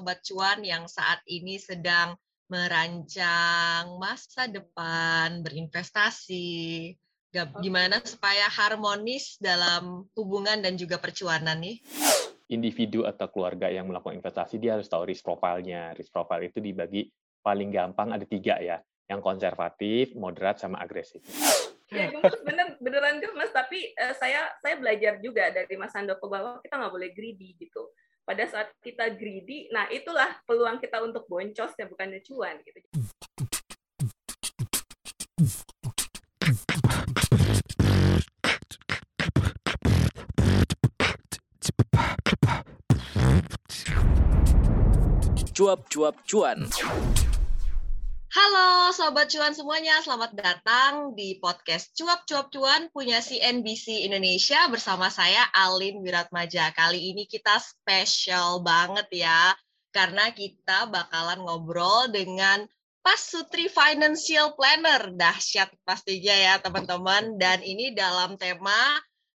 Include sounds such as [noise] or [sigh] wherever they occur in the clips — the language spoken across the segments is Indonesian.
Sobat Cuan yang saat ini sedang merancang masa depan, berinvestasi, gimana supaya harmonis dalam hubungan dan juga percuanan nih? Individu atau keluarga yang melakukan investasi, dia harus tahu risk profile-nya. Risk profile itu dibagi paling gampang ada tiga ya, yang konservatif, moderat, sama agresif. Ya, bener, beneran mas tapi uh, saya saya belajar juga dari Mas Andoko bahwa kita nggak boleh greedy gitu. Pada saat kita greedy, nah itulah peluang kita untuk boncos ya bukannya cuan gitu. Cuap-cuap cuan. Halo Sobat Cuan semuanya, selamat datang di podcast Cuap Cuap Cuan punya CNBC Indonesia bersama saya Alin Wiratmaja. Kali ini kita spesial banget ya, karena kita bakalan ngobrol dengan Pas Sutri Financial Planner. Dahsyat pastinya ya teman-teman, dan ini dalam tema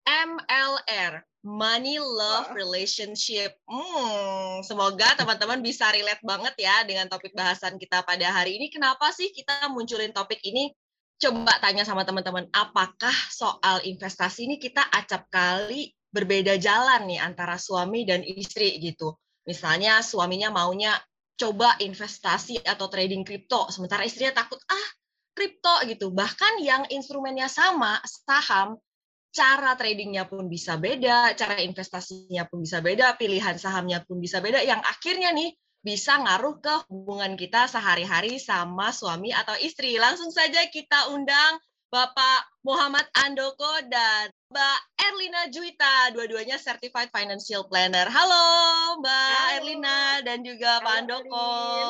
MLR, Money Love Relationship. Hmm, semoga teman-teman bisa relate banget ya dengan topik bahasan kita pada hari ini. Kenapa sih kita munculin topik ini? Coba tanya sama teman-teman, apakah soal investasi ini kita acap kali berbeda jalan nih antara suami dan istri gitu. Misalnya suaminya maunya coba investasi atau trading kripto, sementara istrinya takut, ah kripto gitu. Bahkan yang instrumennya sama, saham, cara tradingnya pun bisa beda, cara investasinya pun bisa beda, pilihan sahamnya pun bisa beda, yang akhirnya nih bisa ngaruh ke hubungan kita sehari-hari sama suami atau istri. Langsung saja kita undang Bapak Muhammad Andoko dan Mbak Erlina Juwita, dua-duanya Certified Financial Planner. Halo Mbak halo. Erlina dan juga halo, Pak Andoko.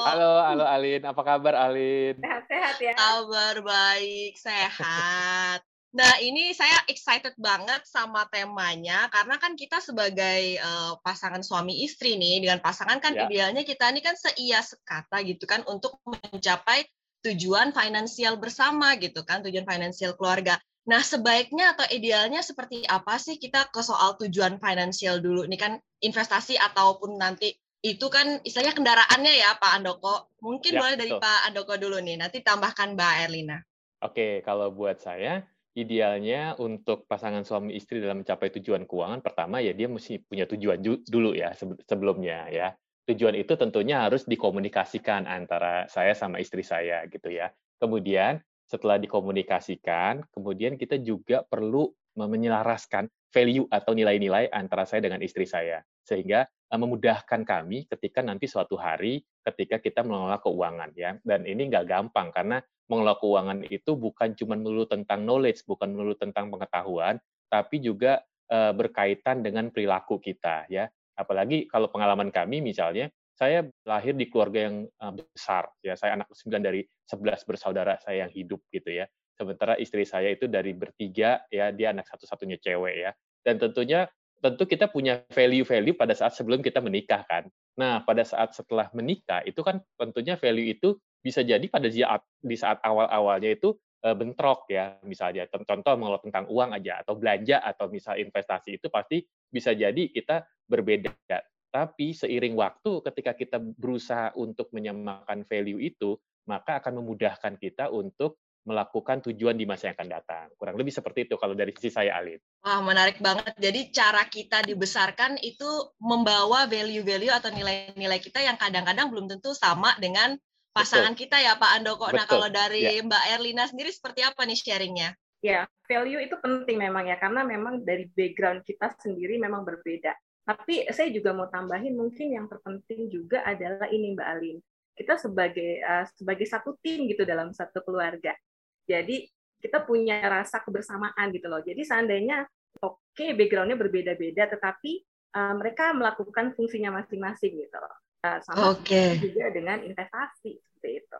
Halo, halo Alin. Apa kabar Alin? Sehat-sehat ya. Kabar baik, sehat. Nah, ini saya excited banget sama temanya karena kan kita sebagai uh, pasangan suami istri nih dengan pasangan kan ya. idealnya kita ini kan seia sekata gitu kan untuk mencapai tujuan finansial bersama gitu kan, tujuan finansial keluarga. Nah, sebaiknya atau idealnya seperti apa sih kita ke soal tujuan finansial dulu? Ini kan investasi ataupun nanti itu kan istilahnya kendaraannya ya Pak Andoko. Mungkin ya, boleh dari betul. Pak Andoko dulu nih, nanti tambahkan Mbak Erlina. Oke, kalau buat saya idealnya untuk pasangan suami istri dalam mencapai tujuan keuangan pertama ya dia mesti punya tujuan dulu ya sebelumnya ya. Tujuan itu tentunya harus dikomunikasikan antara saya sama istri saya gitu ya. Kemudian setelah dikomunikasikan, kemudian kita juga perlu menyelaraskan value atau nilai-nilai antara saya dengan istri saya sehingga eh, memudahkan kami ketika nanti suatu hari ketika kita mengelola keuangan ya dan ini nggak gampang karena mengelola keuangan itu bukan cuma melulu tentang knowledge, bukan melulu tentang pengetahuan, tapi juga uh, berkaitan dengan perilaku kita ya. Apalagi kalau pengalaman kami misalnya, saya lahir di keluarga yang uh, besar ya. Saya anak sembilan dari sebelas bersaudara saya yang hidup gitu ya. Sementara istri saya itu dari bertiga ya, dia anak satu-satunya cewek ya. Dan tentunya tentu kita punya value-value pada saat sebelum kita menikah kan. Nah, pada saat setelah menikah itu kan tentunya value itu bisa jadi pada saat di saat awal-awalnya itu eh, bentrok ya misalnya. Contoh mengelola tentang uang aja atau belanja atau misal investasi itu pasti bisa jadi kita berbeda. Tapi seiring waktu ketika kita berusaha untuk menyamakan value itu maka akan memudahkan kita untuk melakukan tujuan di masa yang akan datang. Kurang lebih seperti itu kalau dari sisi saya, Alin. Wah, menarik banget. Jadi cara kita dibesarkan itu membawa value-value atau nilai-nilai kita yang kadang-kadang belum tentu sama dengan pasangan Betul. kita ya Pak Andoko. Nah, Betul. Nah kalau dari ya. Mbak Erlina sendiri seperti apa nih sharingnya? Ya, value itu penting memang ya, karena memang dari background kita sendiri memang berbeda. Tapi saya juga mau tambahin mungkin yang terpenting juga adalah ini Mbak Alin. Kita sebagai uh, sebagai satu tim gitu dalam satu keluarga. Jadi kita punya rasa kebersamaan gitu loh. Jadi seandainya oke okay, backgroundnya berbeda-beda, tetapi uh, mereka melakukan fungsinya masing-masing gitu loh. Uh, sama okay. juga dengan investasi seperti itu.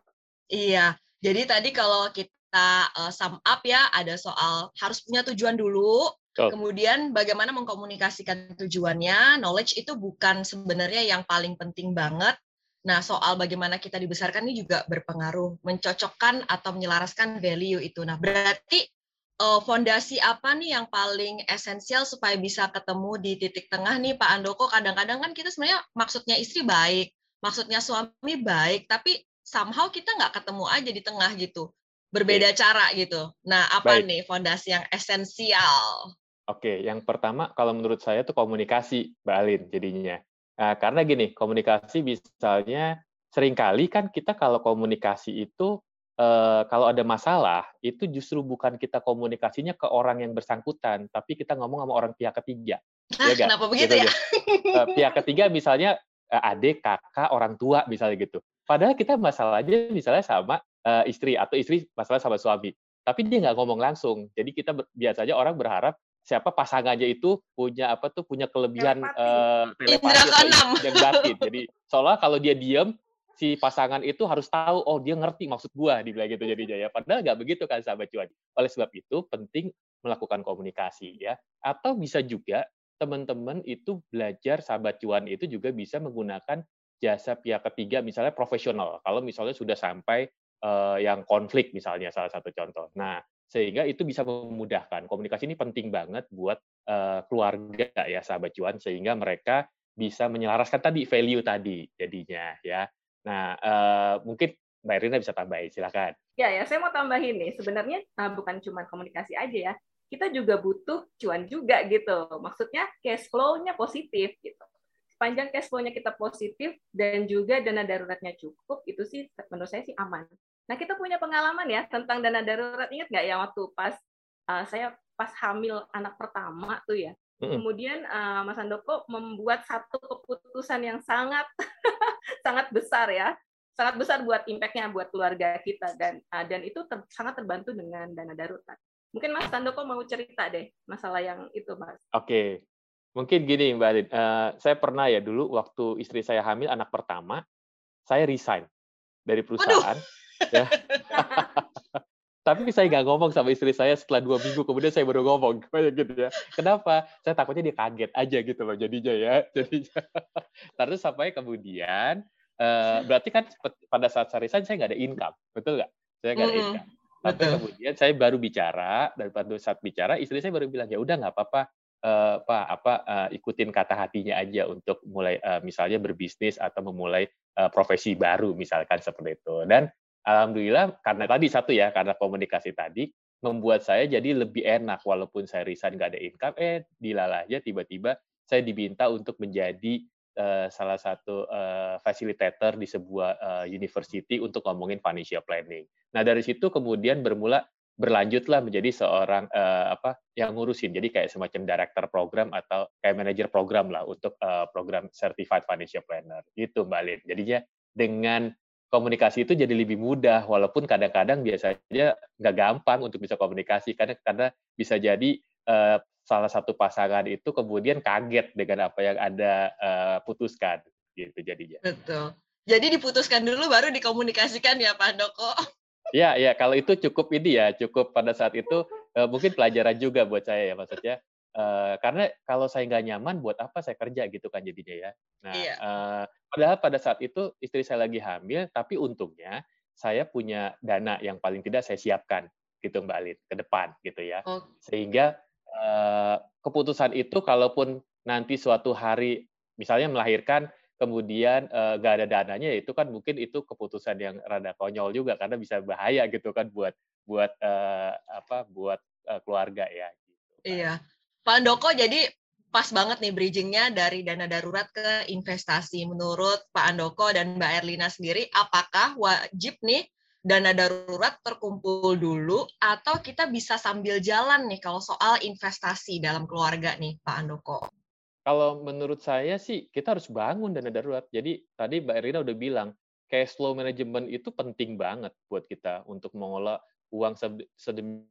Iya, jadi tadi kalau kita uh, sum up ya, ada soal harus punya tujuan dulu, oh. kemudian bagaimana mengkomunikasikan tujuannya, knowledge itu bukan sebenarnya yang paling penting banget. Nah, soal bagaimana kita dibesarkan ini juga berpengaruh, mencocokkan atau menyelaraskan value itu. Nah, berarti uh, fondasi apa nih yang paling esensial supaya bisa ketemu di titik tengah nih Pak Andoko? Kadang-kadang kan kita sebenarnya maksudnya istri baik, maksudnya suami baik, tapi somehow kita nggak ketemu aja di tengah gitu. Berbeda okay. cara gitu. Nah, apa baik. nih fondasi yang esensial? Oke, yang pertama kalau menurut saya tuh komunikasi, Mbak Alin jadinya. Nah, karena gini, komunikasi misalnya sering kali kan kita kalau komunikasi itu eh, kalau ada masalah itu justru bukan kita komunikasinya ke orang yang bersangkutan, tapi kita ngomong sama orang pihak ketiga. Nah, ya kenapa begitu gitu, ya? Eh, pihak ketiga misalnya eh, adik, kakak, orang tua misalnya gitu. Padahal kita masalahnya misalnya sama uh, istri atau istri masalah sama suami. Tapi dia nggak ngomong langsung. Jadi kita biasanya orang berharap siapa pasangannya itu punya apa tuh punya kelebihan telepati uh, batin. Jadi seolah kalau dia diam si pasangan itu harus tahu oh dia ngerti maksud gua dibilang gitu jadinya ya. Padahal nggak begitu kan sahabat cuan. Oleh sebab itu penting melakukan komunikasi ya. Atau bisa juga teman-teman itu belajar sahabat cuan itu juga bisa menggunakan jasa pihak ketiga misalnya profesional. Kalau misalnya sudah sampai uh, yang konflik misalnya salah satu contoh. Nah, sehingga itu bisa memudahkan. Komunikasi ini penting banget buat uh, keluarga ya sahabat cuan sehingga mereka bisa menyelaraskan tadi value tadi jadinya ya. Nah, uh, mungkin Mbak Irina bisa tambahin, silakan. Ya, ya, saya mau tambahin nih. Sebenarnya uh, bukan cuma komunikasi aja ya, kita juga butuh cuan juga gitu. Maksudnya cash flow-nya positif gitu. Sepanjang cash flow-nya kita positif dan juga dana daruratnya cukup, itu sih menurut saya sih aman. Nah, kita punya pengalaman ya tentang dana darurat. Ingat nggak ya waktu pas uh, saya pas hamil anak pertama tuh ya. Mm-hmm. Kemudian uh, Mas Andoko membuat satu keputusan yang sangat [laughs] sangat besar ya, sangat besar buat impact-nya buat keluarga kita dan uh, dan itu ter, sangat terbantu dengan dana darurat. Mungkin Mas Andoko mau cerita deh masalah yang itu, Mas. Oke. Okay. Mungkin gini Mbak Adin, uh, saya pernah ya dulu waktu istri saya hamil anak pertama, saya resign dari perusahaan. Aduh [laughs] ya. Tapi saya nggak ngomong sama istri saya setelah dua minggu, kemudian saya baru ngomong, kayak gitu ya. Kenapa? Saya takutnya dia kaget aja gitu loh jadinya ya. Jadinya. [laughs] Terus sampai kemudian, uh, berarti kan pada saat saya resign saya nggak ada income, betul nggak? Saya nggak ada income. Tapi kemudian saya baru bicara dan pada saat bicara istri saya baru bilang ya udah nggak apa-apa uh, Pak apa uh, ikutin kata hatinya aja untuk mulai uh, misalnya berbisnis atau memulai uh, profesi baru misalkan seperti itu dan alhamdulillah karena tadi satu ya karena komunikasi tadi membuat saya jadi lebih enak walaupun saya resign nggak ada income eh dilalahnya tiba-tiba saya diminta untuk menjadi uh, salah satu uh, facilitator di sebuah uh, university untuk ngomongin financial planning. Nah dari situ kemudian bermula berlanjutlah menjadi seorang uh, apa yang ngurusin jadi kayak semacam director program atau kayak manager program lah untuk uh, program certified financial planner itu Mbak Lin. Jadinya dengan komunikasi itu jadi lebih mudah walaupun kadang-kadang biasanya nggak gampang untuk bisa komunikasi karena karena bisa jadi uh, salah satu pasangan itu kemudian kaget dengan apa yang ada uh, putuskan gitu jadinya. Betul. Jadi diputuskan dulu baru dikomunikasikan ya Pak Doko. [laughs] Ya, ya kalau itu cukup ini ya, cukup pada saat itu uh, mungkin pelajaran juga buat saya ya maksudnya. Uh, karena kalau saya nggak nyaman, buat apa saya kerja gitu kan jadinya ya. Nah, iya. uh, padahal pada saat itu istri saya lagi hamil, tapi untungnya saya punya dana yang paling tidak saya siapkan gitu Mbak Alin ke depan gitu ya. Oh. Sehingga uh, keputusan itu kalaupun nanti suatu hari misalnya melahirkan kemudian nggak uh, ada dananya itu kan mungkin itu keputusan yang rada konyol juga karena bisa bahaya gitu kan buat buat uh, apa buat uh, keluarga ya gitu. Iya. Pak Andoko, jadi pas banget nih bridgingnya dari dana darurat ke investasi. Menurut Pak Andoko dan Mbak Erlina sendiri, apakah wajib nih dana darurat terkumpul dulu atau kita bisa sambil jalan nih kalau soal investasi dalam keluarga nih Pak Andoko? Kalau menurut saya sih kita harus bangun dana darurat. Jadi tadi Mbak Erlina udah bilang cash flow management itu penting banget buat kita untuk mengolah uang sedemikian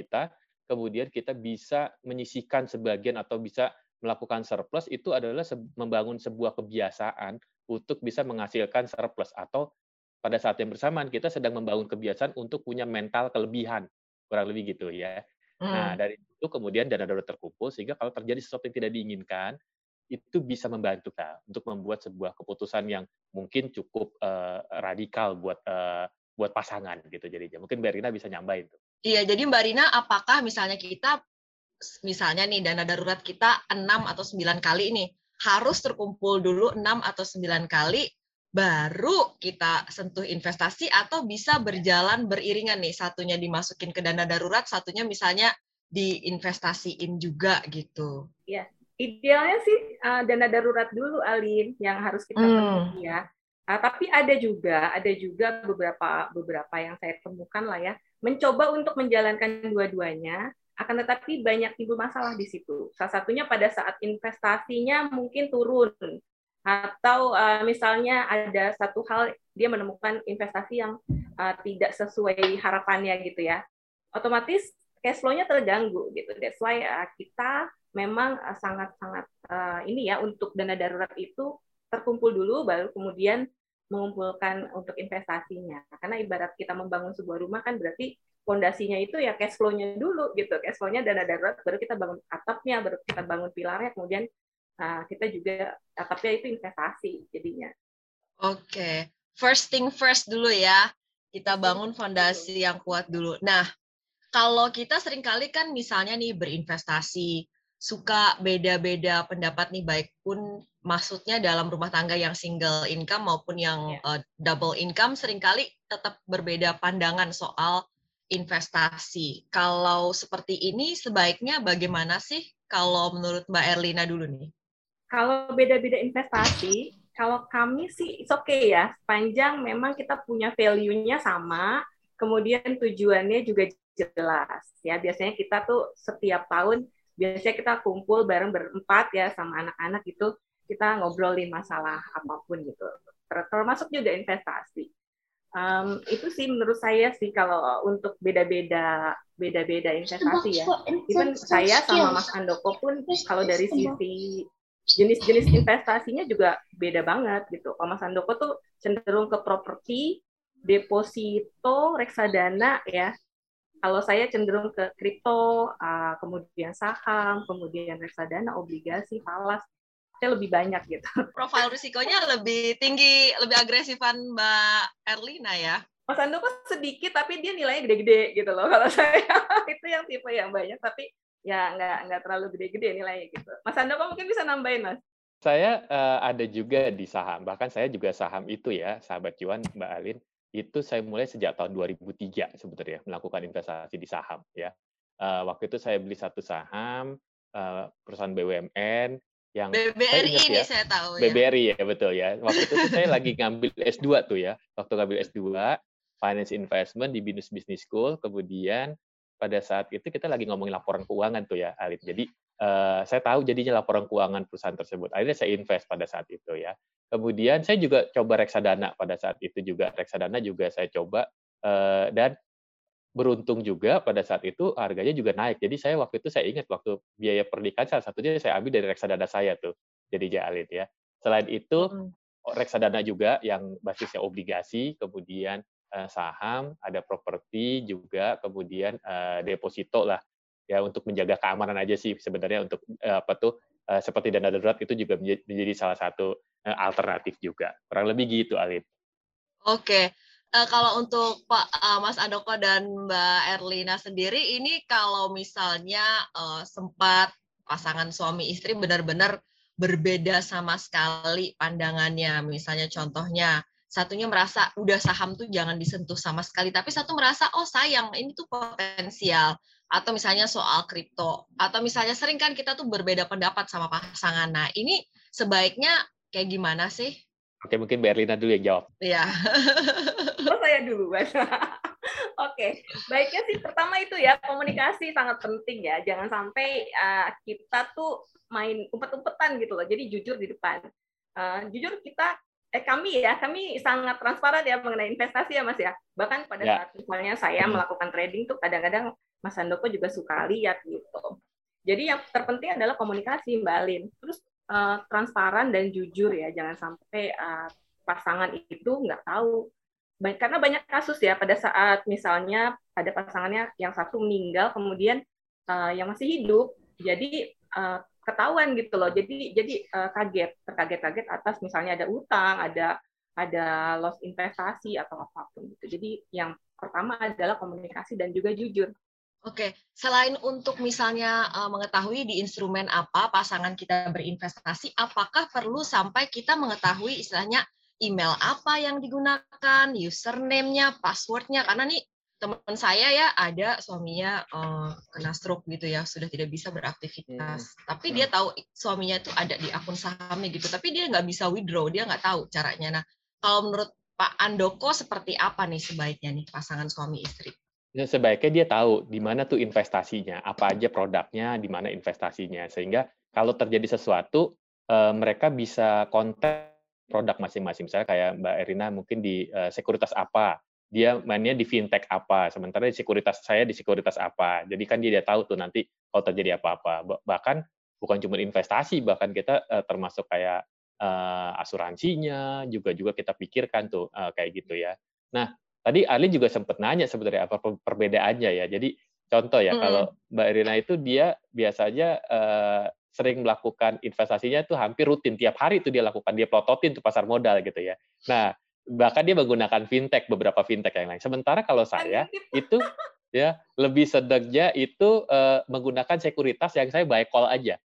kita kemudian kita bisa menyisihkan sebagian atau bisa melakukan surplus itu adalah membangun sebuah kebiasaan untuk bisa menghasilkan surplus atau pada saat yang bersamaan kita sedang membangun kebiasaan untuk punya mental kelebihan kurang lebih gitu ya. Nah, hmm. Nah dari itu kemudian dana darurat terkumpul sehingga kalau terjadi sesuatu yang tidak diinginkan itu bisa membantu kita untuk membuat sebuah keputusan yang mungkin cukup uh, radikal buat uh, buat pasangan gitu jadinya. Mungkin Mbak Rina bisa nyambain tuh. Iya, jadi Mbak Rina apakah misalnya kita misalnya nih dana darurat kita 6 atau 9 kali ini harus terkumpul dulu 6 atau 9 kali baru kita sentuh investasi atau bisa berjalan beriringan nih satunya dimasukin ke dana darurat satunya misalnya diinvestasiin juga gitu. Ya, idealnya sih uh, dana darurat dulu Alin yang harus kita hmm. ya. Uh, tapi ada juga ada juga beberapa beberapa yang saya temukan lah ya. Mencoba untuk menjalankan dua-duanya akan tetapi banyak timbul masalah di situ. Salah satunya pada saat investasinya mungkin turun atau uh, misalnya ada satu hal dia menemukan investasi yang uh, tidak sesuai harapannya gitu ya. Otomatis cash flow-nya terganggu gitu. That's why uh, kita memang sangat-sangat uh, ini ya untuk dana darurat itu terkumpul dulu baru kemudian mengumpulkan untuk investasinya karena ibarat kita membangun sebuah rumah kan berarti fondasinya itu ya cash flow-nya dulu gitu cash flow-nya dana darurat baru kita bangun atapnya baru kita bangun pilarnya kemudian Nah, kita juga atapnya itu investasi jadinya. Oke, okay. first thing first dulu ya. Kita bangun fondasi yang kuat dulu. Nah, kalau kita sering kali kan misalnya nih berinvestasi, suka beda-beda pendapat nih baik pun maksudnya dalam rumah tangga yang single income maupun yang yeah. uh, double income sering kali tetap berbeda pandangan soal investasi. Kalau seperti ini sebaiknya bagaimana sih kalau menurut Mbak Erlina dulu nih? kalau beda-beda investasi, kalau kami sih it's okay ya, sepanjang memang kita punya value-nya sama, kemudian tujuannya juga jelas ya. Biasanya kita tuh setiap tahun biasanya kita kumpul bareng berempat ya sama anak-anak itu kita ngobrolin masalah apa pun gitu. Termasuk juga investasi. Um, itu sih menurut saya sih kalau untuk beda-beda beda-beda investasi ya. Even saya sama Mas Andoko pun kalau dari sisi jenis-jenis investasinya juga beda banget gitu. Kalau Mas Andoko tuh cenderung ke properti, deposito, reksadana ya. Kalau saya cenderung ke kripto, uh, kemudian saham, kemudian reksadana, obligasi, falas. Saya lebih banyak gitu. [laughs] Profil risikonya lebih tinggi, lebih agresifan Mbak Erlina ya. Mas Andoko sedikit tapi dia nilainya gede-gede gitu loh. [laughs] Kalau saya itu yang tipe yang banyak tapi ya nggak nggak terlalu gede-gede nilainya gitu. Mas Andoko mungkin bisa nambahin mas. Saya uh, ada juga di saham, bahkan saya juga saham itu ya, sahabat cuan Mbak Alin, itu saya mulai sejak tahun 2003 sebetulnya melakukan investasi di saham ya. Uh, waktu itu saya beli satu saham uh, perusahaan BUMN yang BBRI saya ini ya, saya tahu ya. BBRI ya betul ya. Waktu itu saya lagi ngambil S2 tuh ya. Waktu ngambil S2 Finance Investment di Binus Business School, kemudian pada saat itu kita lagi ngomongin laporan keuangan tuh ya, Alif. Jadi uh, saya tahu jadinya laporan keuangan perusahaan tersebut. Akhirnya saya invest pada saat itu ya. Kemudian saya juga coba reksadana pada saat itu juga reksadana juga saya coba uh, dan beruntung juga pada saat itu harganya juga naik. Jadi saya waktu itu saya ingat waktu biaya pernikahan salah satunya saya ambil dari reksadana saya tuh. Jadi Jalid ya. Selain itu hmm. reksadana juga yang basisnya obligasi, kemudian Eh, saham, ada properti juga, kemudian deposito lah ya untuk menjaga keamanan aja sih sebenarnya untuk uh, apa tuh uh, seperti dana darurat itu juga menjadi, salah satu uh, alternatif juga kurang lebih gitu Alif. Oke. Uh, kalau untuk Pak uh, Mas Andoko dan Mbak Erlina sendiri ini kalau misalnya uh, sempat pasangan suami istri benar-benar berbeda sama sekali pandangannya misalnya contohnya satunya merasa udah saham tuh jangan disentuh sama sekali tapi satu merasa oh sayang ini tuh potensial atau misalnya soal kripto atau misalnya sering kan kita tuh berbeda pendapat sama pasangan nah ini sebaiknya kayak gimana sih Oke, mungkin Berlina dulu yang jawab. Iya. [laughs] oh, saya dulu, [laughs] Oke, baiknya sih pertama itu ya komunikasi sangat penting ya. Jangan sampai uh, kita tuh main umpet-umpetan gitu loh. Jadi jujur di depan. Uh, jujur kita eh kami ya kami sangat transparan ya mengenai investasi ya mas ya bahkan pada ya. saat misalnya saya hmm. melakukan trading tuh kadang-kadang mas Andoko juga suka lihat gitu jadi yang terpenting adalah komunikasi mbak Alin terus uh, transparan dan jujur ya jangan sampai uh, pasangan itu nggak tahu karena banyak kasus ya pada saat misalnya ada pasangannya yang satu meninggal kemudian uh, yang masih hidup jadi uh, ketahuan gitu loh. Jadi jadi uh, kaget, terkaget-kaget atas misalnya ada utang, ada ada loss investasi atau apa pun gitu. Jadi yang pertama adalah komunikasi dan juga jujur. Oke, selain untuk misalnya uh, mengetahui di instrumen apa pasangan kita berinvestasi, apakah perlu sampai kita mengetahui istilahnya email apa yang digunakan, username-nya, password-nya. Karena nih teman saya ya ada suaminya uh, kena stroke gitu ya, sudah tidak bisa beraktivitas. Hmm. Tapi dia hmm. tahu suaminya itu ada di akun sahamnya gitu, tapi dia nggak bisa withdraw, dia nggak tahu caranya. Nah, kalau menurut Pak Andoko seperti apa nih sebaiknya nih pasangan suami istri? Ya, sebaiknya dia tahu di mana tuh investasinya, apa aja produknya, di mana investasinya, sehingga kalau terjadi sesuatu uh, mereka bisa kontak produk masing-masing. Misalnya kayak Mbak Erina mungkin di uh, sekuritas apa, dia mainnya di fintech apa, sementara di sekuritas saya di sekuritas apa. Jadi kan dia, dia tahu tuh nanti kalau terjadi apa-apa. Bahkan bukan cuma investasi, bahkan kita uh, termasuk kayak asuransinya juga juga kita pikirkan tuh uh, kayak gitu ya. Nah, tadi Ali juga sempat nanya sebenarnya apa perbedaannya ya. Jadi contoh ya hmm. kalau Mbak Erina itu dia biasanya uh, sering melakukan investasinya tuh hampir rutin. Tiap hari itu dia lakukan dia plototin tuh pasar modal gitu ya. Nah bahkan dia menggunakan fintech beberapa fintech yang lain. Sementara kalau saya [laughs] itu ya lebih sedeknya itu uh, menggunakan sekuritas yang saya buy call aja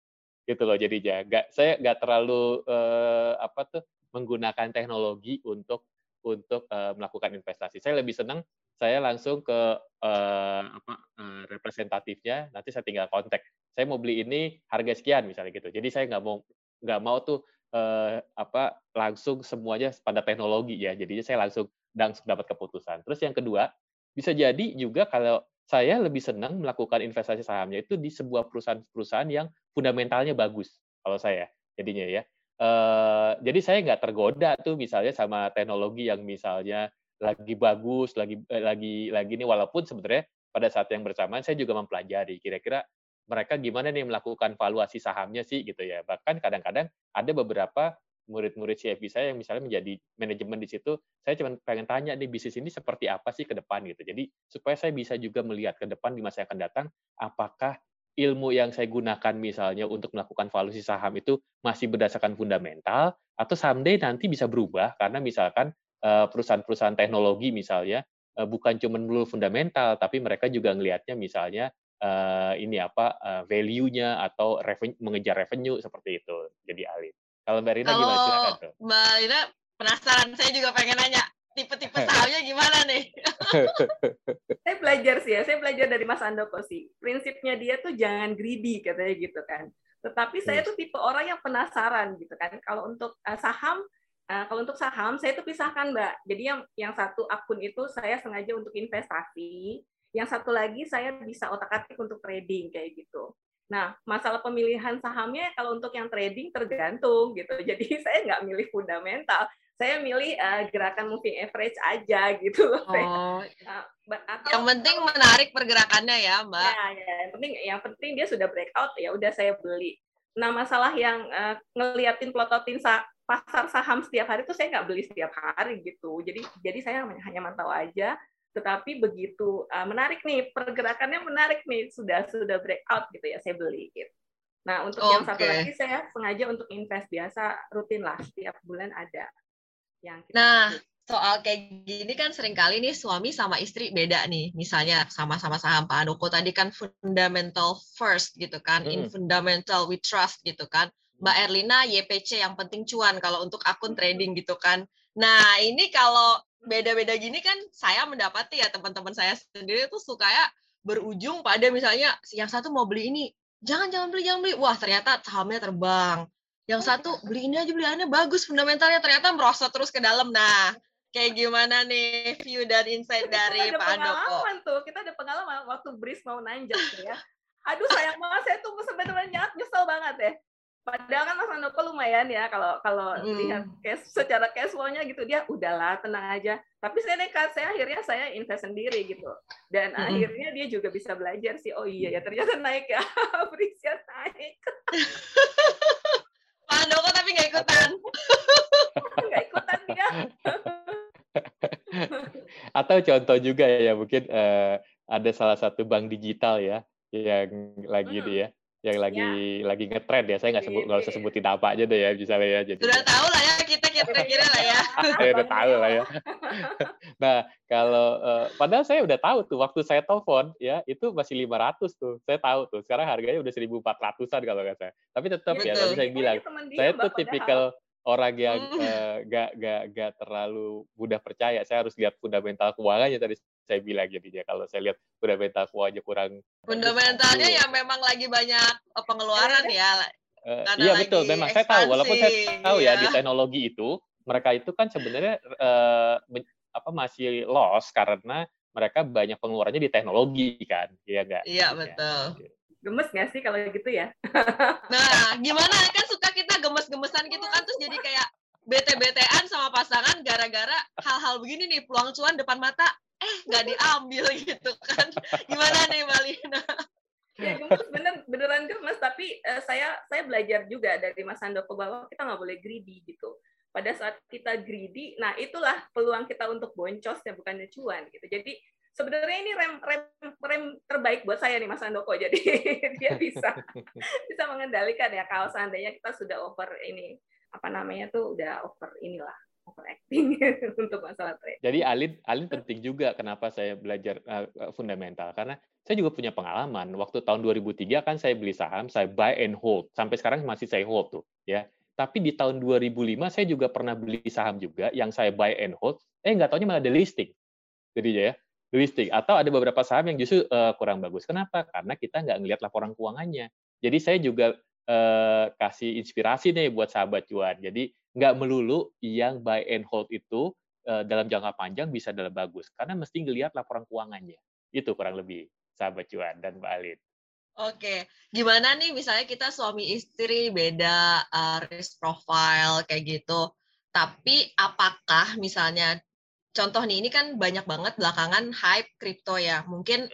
gitu loh jadinya. Nggak saya nggak terlalu uh, apa tuh menggunakan teknologi untuk untuk uh, melakukan investasi saya lebih senang saya langsung ke uh, apa uh, representatifnya nanti saya tinggal kontak saya mau beli ini harga sekian misalnya gitu. Jadi saya nggak mau nggak mau tuh eh, apa langsung semuanya pada teknologi ya. Jadinya saya langsung langsung dapat keputusan. Terus yang kedua bisa jadi juga kalau saya lebih senang melakukan investasi sahamnya itu di sebuah perusahaan-perusahaan yang fundamentalnya bagus kalau saya jadinya ya. Uh, jadi saya nggak tergoda tuh misalnya sama teknologi yang misalnya lagi bagus, lagi eh, lagi lagi ini walaupun sebenarnya pada saat yang bersamaan saya juga mempelajari kira-kira mereka gimana nih melakukan valuasi sahamnya sih gitu ya. Bahkan kadang-kadang ada beberapa murid-murid CFP saya yang misalnya menjadi manajemen di situ, saya cuma pengen tanya nih bisnis ini seperti apa sih ke depan gitu. Jadi supaya saya bisa juga melihat ke depan di masa yang akan datang, apakah ilmu yang saya gunakan misalnya untuk melakukan valuasi saham itu masih berdasarkan fundamental atau someday nanti bisa berubah karena misalkan eh, perusahaan-perusahaan teknologi misalnya eh, bukan cuma dulu fundamental tapi mereka juga ngelihatnya misalnya uh, ini apa value-nya atau revenue, mengejar revenue seperti itu jadi alih. Kalau Mbak Rina gimana silakan tuh. Mbak Rina penasaran, saya juga pengen nanya tipe-tipe sahamnya gimana nih? [laughs] saya belajar sih ya, saya belajar dari Mas Andoko sih. Prinsipnya dia tuh jangan greedy katanya gitu kan. Tetapi saya hmm. tuh tipe orang yang penasaran gitu kan. Kalau untuk uh, saham, uh, kalau untuk saham saya tuh pisahkan Mbak. Jadi yang yang satu akun itu saya sengaja untuk investasi, yang satu lagi saya bisa otak-atik untuk trading kayak gitu. Nah, masalah pemilihan sahamnya kalau untuk yang trading tergantung gitu. [laughs] Jadi saya nggak milih fundamental, saya milih uh, gerakan moving average aja gitu loh. Oh. [laughs] Uh, atau, yang penting menarik pergerakannya ya, Mbak. Ya, ya, yang penting yang penting dia sudah breakout ya udah saya beli. Nah, masalah yang uh, ngeliatin plototin sa pasar saham setiap hari itu saya nggak beli setiap hari gitu. Jadi jadi saya hanya mantau aja tetapi begitu uh, menarik nih pergerakannya menarik nih sudah sudah breakout gitu ya saya beli gitu. Nah untuk okay. yang satu lagi saya sengaja untuk invest biasa rutin lah setiap bulan ada yang kita Nah soal kayak gini kan sering kali nih suami sama istri beda nih. Misalnya sama-sama saham Pak Andoko tadi kan fundamental first gitu kan. Mm. in fundamental we trust gitu kan. Mbak Erlina YPC yang penting cuan kalau untuk akun trading gitu kan. Nah ini kalau beda-beda gini kan saya mendapati ya teman-teman saya sendiri tuh suka ya berujung pada misalnya yang satu mau beli ini jangan jangan beli jangan beli. Wah ternyata sahamnya terbang yang satu beli ini aja beli ini bagus fundamentalnya ternyata merosot terus ke dalam nah kayak gimana nih view dan insight dari Pak Andoko tuh kita ada pengalaman waktu Bris mau nanjak ya aduh sayang banget saya tuh sebenarnya nyesel banget ya Padahal kan Mas Andoko lumayan ya kalau kalau mm. lihat cash secara cash flow-nya gitu dia udahlah tenang aja. Tapi saya nekat, saya akhirnya saya invest sendiri gitu. Dan mm. akhirnya dia juga bisa belajar sih. Oh iya ya ternyata naik ya. [laughs] Berisian naik. [laughs] Pak tapi nggak ikutan. nggak ikutan dia. [laughs] Atau contoh juga ya mungkin uh, ada salah satu bank digital ya yang lagi hmm. dia yang lagi ya. lagi ngetrend ya. Saya nggak sebut nggak usah sebutin apa aja deh ya bisa ya. Jadi sudah tahu lah ya kita kira-kira lah ya. saya [laughs] udah tahu lah ya. [laughs] nah kalau uh, padahal saya udah tahu tuh waktu saya telepon ya itu masih 500 tuh. Saya tahu tuh. Sekarang harganya udah 1400-an kalau nggak saya. Tapi tetap ya, ya tadi saya bilang saya tuh tipikal orang yang uh, gak, gak, gak terlalu mudah percaya. Saya harus lihat fundamental keuangannya tadi saya bilang jadinya kalau saya lihat fundamental keuangannya kurang fundamentalnya ya memang lagi banyak eh, pengeluaran ya uh, iya betul. memang saya tahu walaupun saya tahu ya, ya di teknologi itu mereka itu kan sebenarnya uh, apa masih loss karena mereka banyak pengeluarannya di teknologi kan iya enggak iya betul. gemes nggak sih kalau gitu ya? [laughs] Nah gimana? Kan suka kita gemes-gemesan gitu kan terus jadi kayak bete-betean sama pasangan gara-gara hal-hal begini nih peluang cuan depan mata eh nggak diambil gitu kan. Gimana nih Malina ya gemes bener beneran gemes tapi uh, saya saya belajar juga dari Mas Andoko bahwa kita nggak boleh greedy gitu. Pada saat kita greedy nah itulah peluang kita untuk boncos ya bukannya cuan gitu. Jadi sebenarnya ini rem rem rem terbaik buat saya nih Mas Andoko jadi [laughs] dia bisa [laughs] bisa mengendalikan ya kalau seandainya kita sudah over ini apa namanya tuh udah over inilah overacting [laughs] untuk masalah trade. Jadi Alin Alin penting juga kenapa saya belajar uh, fundamental karena saya juga punya pengalaman waktu tahun 2003 kan saya beli saham, saya buy and hold. Sampai sekarang masih saya hold tuh, ya. Tapi di tahun 2005 saya juga pernah beli saham juga yang saya buy and hold, eh nggak taunya malah ada listing. Jadi ya, listing atau ada beberapa saham yang justru uh, kurang bagus. Kenapa? Karena kita nggak ngelihat laporan keuangannya. Jadi saya juga uh, kasih inspirasi nih buat sahabat cuan. Jadi nggak melulu yang buy and hold itu uh, dalam jangka panjang bisa dalam bagus karena mesti ngelihat laporan keuangannya. Itu kurang lebih sahabat cuan dan Mbak Alin. Oke, gimana nih misalnya kita suami istri beda uh, risk profile kayak gitu. Tapi apakah misalnya contoh nih ini kan banyak banget belakangan hype kripto ya. Mungkin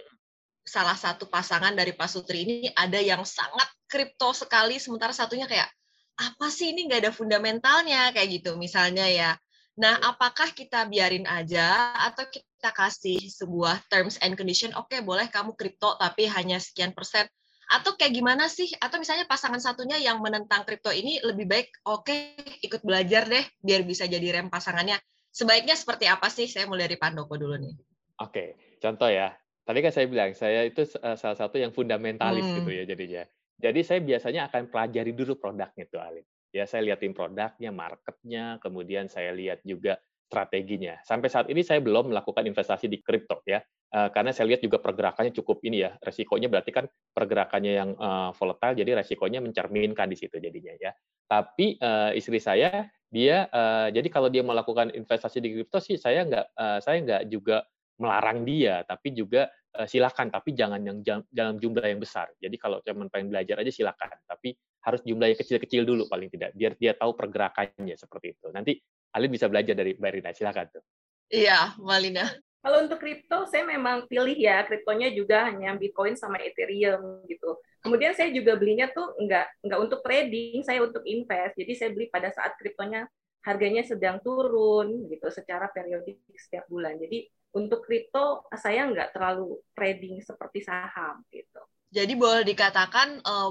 salah satu pasangan dari Pak Sutri ini ada yang sangat kripto sekali sementara satunya kayak apa sih ini nggak ada fundamentalnya kayak gitu misalnya ya. Nah, apakah kita biarin aja atau kita kasih sebuah terms and condition, oke okay, boleh kamu kripto tapi hanya sekian persen, atau kayak gimana sih? Atau misalnya pasangan satunya yang menentang kripto ini lebih baik, oke okay, ikut belajar deh biar bisa jadi rem pasangannya. Sebaiknya seperti apa sih? Saya mulai dari Pandoko dulu nih. Oke, okay. contoh ya. Tadi kan saya bilang, saya itu eh, salah satu yang fundamentalis hmm. gitu ya jadinya. Jadi saya biasanya akan pelajari dulu produknya tuh Alin. Ya, saya liatin produknya, marketnya, kemudian saya lihat juga strateginya. Sampai saat ini saya belum melakukan investasi di kripto ya, uh, karena saya lihat juga pergerakannya cukup ini ya, resikonya berarti kan pergerakannya yang uh, volatile, jadi resikonya mencerminkan di situ jadinya ya. Tapi uh, istri saya dia jadi kalau dia melakukan investasi di kripto sih saya nggak saya nggak juga melarang dia, tapi juga silakan, tapi jangan yang dalam jumlah yang besar. Jadi kalau cuma pengen belajar aja silakan, tapi harus jumlahnya kecil-kecil dulu paling tidak biar dia tahu pergerakannya seperti itu. Nanti Alin bisa belajar dari Mbak Rina, silakan tuh. Iya, Malina. Kalau untuk kripto, saya memang pilih ya kriptonya juga hanya Bitcoin sama Ethereum gitu. Kemudian saya juga belinya tuh nggak nggak untuk trading, saya untuk invest. Jadi saya beli pada saat kriptonya harganya sedang turun gitu secara periodik setiap bulan. Jadi untuk kripto saya nggak terlalu trading seperti saham gitu. Jadi boleh dikatakan uh,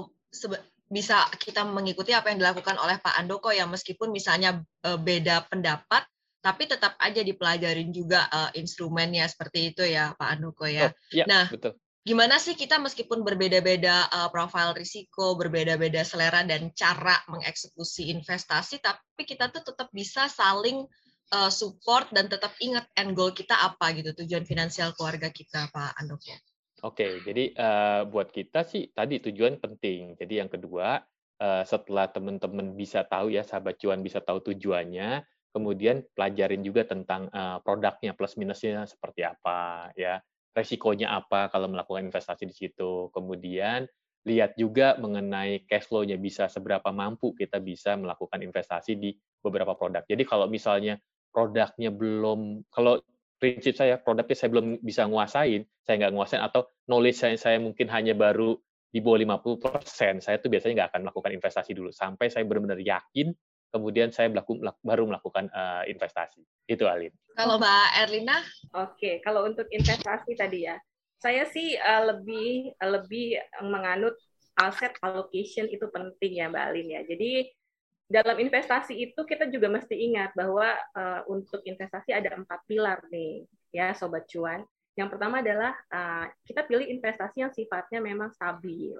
bisa kita mengikuti apa yang dilakukan oleh Pak Andoko ya meskipun misalnya uh, beda pendapat tapi tetap aja dipelajarin juga uh, instrumennya seperti itu ya Pak Andoko ya. Oh, ya nah, betul. gimana sih kita meskipun berbeda-beda uh, profil risiko, berbeda-beda selera dan cara mengeksekusi investasi tapi kita tuh tetap bisa saling uh, support dan tetap ingat end goal kita apa gitu tujuan finansial keluarga kita Pak Andoko. Oke, jadi uh, buat kita sih tadi tujuan penting. Jadi yang kedua, uh, setelah teman-teman bisa tahu ya, sahabat cuan bisa tahu tujuannya, kemudian pelajarin juga tentang uh, produknya plus minusnya seperti apa ya, resikonya apa kalau melakukan investasi di situ. Kemudian lihat juga mengenai cash flow-nya bisa seberapa mampu kita bisa melakukan investasi di beberapa produk. Jadi kalau misalnya produknya belum kalau prinsip saya produknya saya belum bisa nguasain, saya nggak nguasain atau knowledge saya, saya mungkin hanya baru di bawah 50%, saya tuh biasanya nggak akan melakukan investasi dulu sampai saya benar-benar yakin kemudian saya melaku, baru melakukan uh, investasi. Itu Alin. Kalau Mbak Erlina? Oke, kalau untuk investasi tadi ya, saya sih uh, lebih lebih menganut aset allocation itu penting ya Mbak Alin ya. Jadi dalam investasi itu kita juga mesti ingat bahwa uh, untuk investasi ada empat pilar nih ya sobat cuan. Yang pertama adalah uh, kita pilih investasi yang sifatnya memang stabil.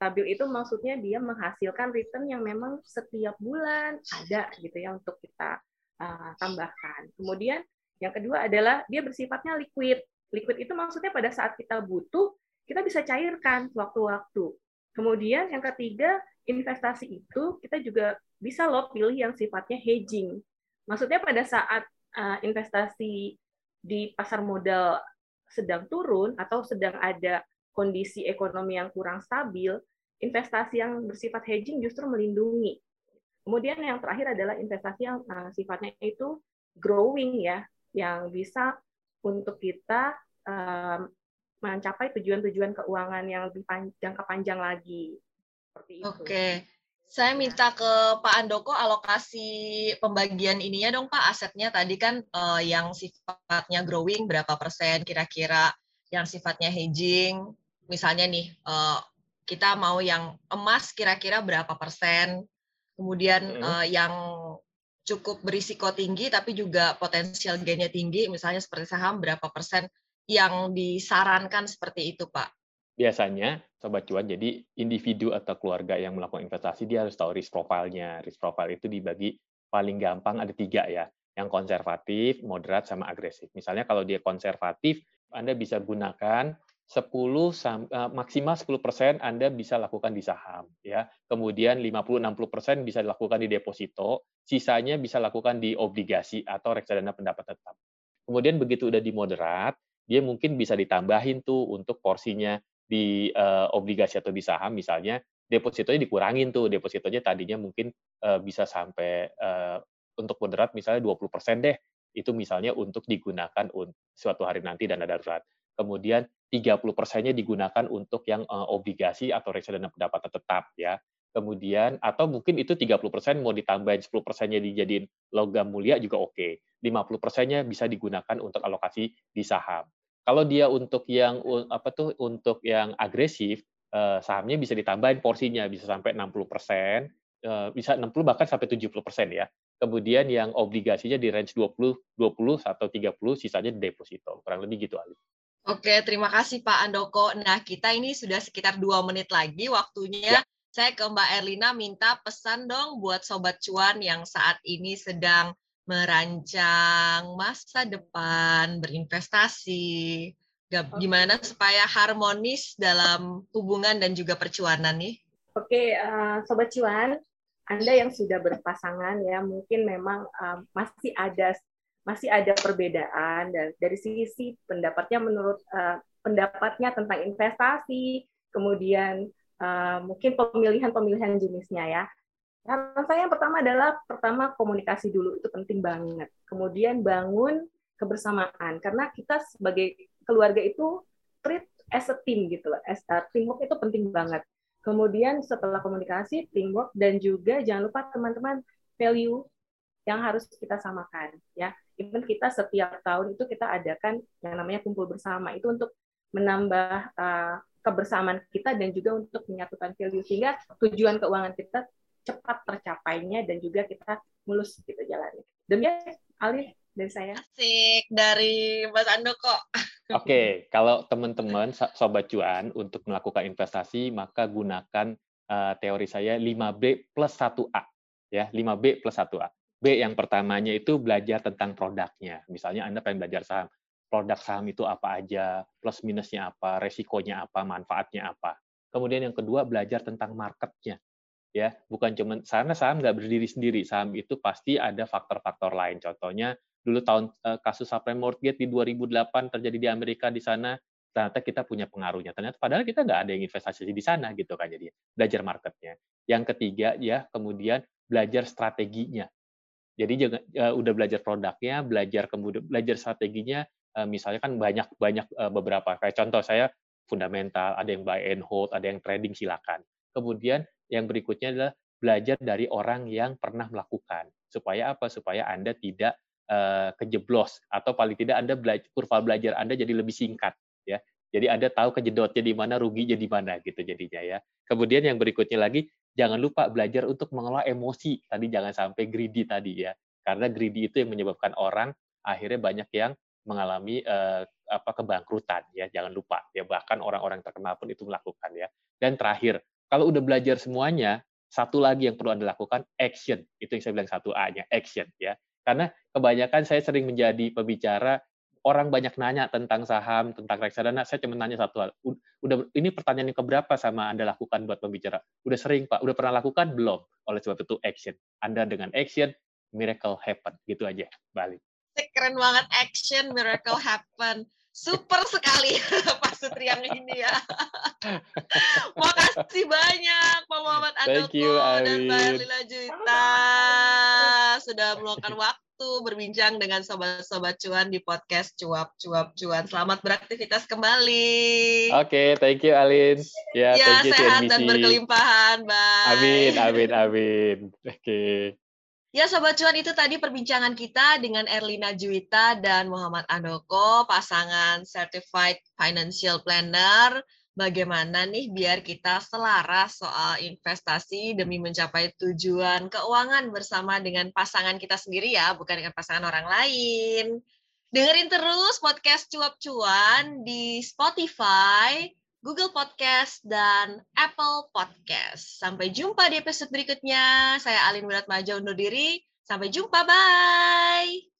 Stabil itu maksudnya dia menghasilkan return yang memang setiap bulan ada gitu ya untuk kita uh, tambahkan. Kemudian yang kedua adalah dia bersifatnya liquid. Liquid itu maksudnya pada saat kita butuh kita bisa cairkan waktu-waktu. Kemudian yang ketiga investasi itu kita juga bisa loh pilih yang sifatnya hedging. Maksudnya pada saat uh, investasi di pasar modal sedang turun atau sedang ada kondisi ekonomi yang kurang stabil, investasi yang bersifat hedging justru melindungi. Kemudian yang terakhir adalah investasi yang uh, sifatnya itu growing ya, yang bisa untuk kita um, mencapai tujuan-tujuan keuangan yang lebih panjang, jangka panjang lagi. Seperti itu. Oke. Saya minta ke Pak Andoko alokasi pembagian ininya dong Pak, asetnya tadi kan uh, yang sifatnya growing berapa persen kira-kira, yang sifatnya hedging, misalnya nih uh, kita mau yang emas kira-kira berapa persen, kemudian hmm. uh, yang cukup berisiko tinggi tapi juga potensial gainnya tinggi, misalnya seperti saham berapa persen yang disarankan seperti itu, Pak? Biasanya, Sobat Cuan, jadi individu atau keluarga yang melakukan investasi, dia harus tahu risk profile-nya. Risk profile itu dibagi paling gampang ada tiga ya, yang konservatif, moderat, sama agresif. Misalnya kalau dia konservatif, Anda bisa gunakan 10 eh, maksimal 10% Anda bisa lakukan di saham ya. Kemudian 50-60% bisa dilakukan di deposito, sisanya bisa lakukan di obligasi atau reksadana pendapat tetap. Kemudian begitu udah di moderat, dia mungkin bisa ditambahin tuh untuk porsinya di uh, obligasi atau di saham misalnya depositonya dikurangin tuh. Depositonya tadinya mungkin uh, bisa sampai uh, untuk moderat misalnya 20% deh. Itu misalnya untuk digunakan untuk suatu hari nanti dana darurat kemudian 30 persennya digunakan untuk yang uh, obligasi atau reksadana pendapatan tetap ya. Kemudian atau mungkin itu 30 persen mau ditambahin 10 persennya dijadiin logam mulia juga oke. Okay. 50 persennya bisa digunakan untuk alokasi di saham. Kalau dia untuk yang apa tuh untuk yang agresif uh, sahamnya bisa ditambahin porsinya bisa sampai 60 persen, uh, bisa 60 bahkan sampai 70 persen ya. Kemudian yang obligasinya di range 20, 20 atau 30, sisanya di deposito. Kurang lebih gitu, Ali. Oke, terima kasih Pak Andoko. Nah, kita ini sudah sekitar dua menit lagi waktunya. Ya. Saya ke Mbak Erlina minta pesan dong buat Sobat Cuan yang saat ini sedang merancang masa depan, berinvestasi. Gimana supaya harmonis dalam hubungan dan juga percuanan nih? Oke, uh, Sobat Cuan, Anda yang sudah berpasangan ya, mungkin memang uh, masih ada masih ada perbedaan dan dari sisi pendapatnya menurut uh, pendapatnya tentang investasi, kemudian uh, mungkin pemilihan-pemilihan jenisnya ya. Karena saya yang pertama adalah pertama komunikasi dulu itu penting banget. Kemudian bangun kebersamaan karena kita sebagai keluarga itu treat as a team gitu loh. As a teamwork itu penting banget. Kemudian setelah komunikasi, teamwork dan juga jangan lupa teman-teman value yang harus kita samakan ya even kita setiap tahun itu kita adakan yang namanya kumpul bersama itu untuk menambah uh, kebersamaan kita dan juga untuk menyatukan value sehingga tujuan keuangan kita cepat tercapainya dan juga kita mulus gitu jalannya. Demikian Alif dari saya. Asik dari Mas Ando kok. [laughs] Oke, okay, kalau teman-teman sobat cuan untuk melakukan investasi maka gunakan uh, teori saya 5B plus 1A ya, 5B plus 1A. B yang pertamanya itu belajar tentang produknya. Misalnya Anda pengen belajar saham, produk saham itu apa aja, plus minusnya apa, resikonya apa, manfaatnya apa. Kemudian yang kedua belajar tentang marketnya. Ya, bukan cuma karena saham nggak berdiri sendiri, saham itu pasti ada faktor-faktor lain. Contohnya dulu tahun eh, kasus subprime mortgage di 2008 terjadi di Amerika di sana, ternyata kita punya pengaruhnya. Ternyata padahal kita nggak ada yang investasi di sana gitu kan jadi belajar marketnya. Yang ketiga ya kemudian belajar strateginya jadi jangan uh, udah belajar produknya, belajar kemudian belajar strateginya. Uh, misalnya kan banyak banyak uh, beberapa kayak contoh saya fundamental, ada yang buy and hold, ada yang trading silakan. Kemudian yang berikutnya adalah belajar dari orang yang pernah melakukan. Supaya apa? Supaya Anda tidak uh, kejeblos atau paling tidak Anda belajar kurva belajar Anda jadi lebih singkat ya. Jadi Anda tahu kejedotnya di mana, ruginya di mana gitu jadinya ya. Kemudian yang berikutnya lagi jangan lupa belajar untuk mengelola emosi. Tadi jangan sampai greedy tadi ya. Karena greedy itu yang menyebabkan orang akhirnya banyak yang mengalami uh, apa kebangkrutan ya. Jangan lupa ya bahkan orang-orang terkenal pun itu melakukan ya. Dan terakhir, kalau udah belajar semuanya, satu lagi yang perlu Anda lakukan, action. Itu yang saya bilang satu A-nya, action. ya. Karena kebanyakan saya sering menjadi pembicara, orang banyak nanya tentang saham, tentang reksadana, saya cuma nanya satu hal. Udah ini pertanyaan yang keberapa sama Anda lakukan buat pembicara? Udah sering, Pak. Udah pernah lakukan? Belum. Oleh sebab itu action. Anda dengan action, miracle happen. Gitu aja, balik. Keren banget action, miracle happen. Super sekali [laughs] Pak Sutri yang ini ya. [laughs] Makasih banyak Pak Muhammad Andoko dan Mbak Lila Juita sudah meluangkan waktu berbincang dengan sobat-sobat cuan di podcast Cuap Cuap Cuan. Selamat beraktivitas kembali. Oke, okay, thank you Alin. Ya, ya thank you sehat CNBC. dan berkelimpahan, Bye. Amin, amin, amin. Oke. Okay. Ya Sobat Cuan itu tadi perbincangan kita dengan Erlina Juwita dan Muhammad Andoko, pasangan Certified Financial Planner. Bagaimana nih biar kita selaras soal investasi demi mencapai tujuan keuangan bersama dengan pasangan kita sendiri ya, bukan dengan pasangan orang lain. Dengerin terus podcast Cuap Cuan di Spotify, Google Podcast, dan Apple Podcast. Sampai jumpa di episode berikutnya. Saya Alin Wiratmaja undur diri. Sampai jumpa, bye!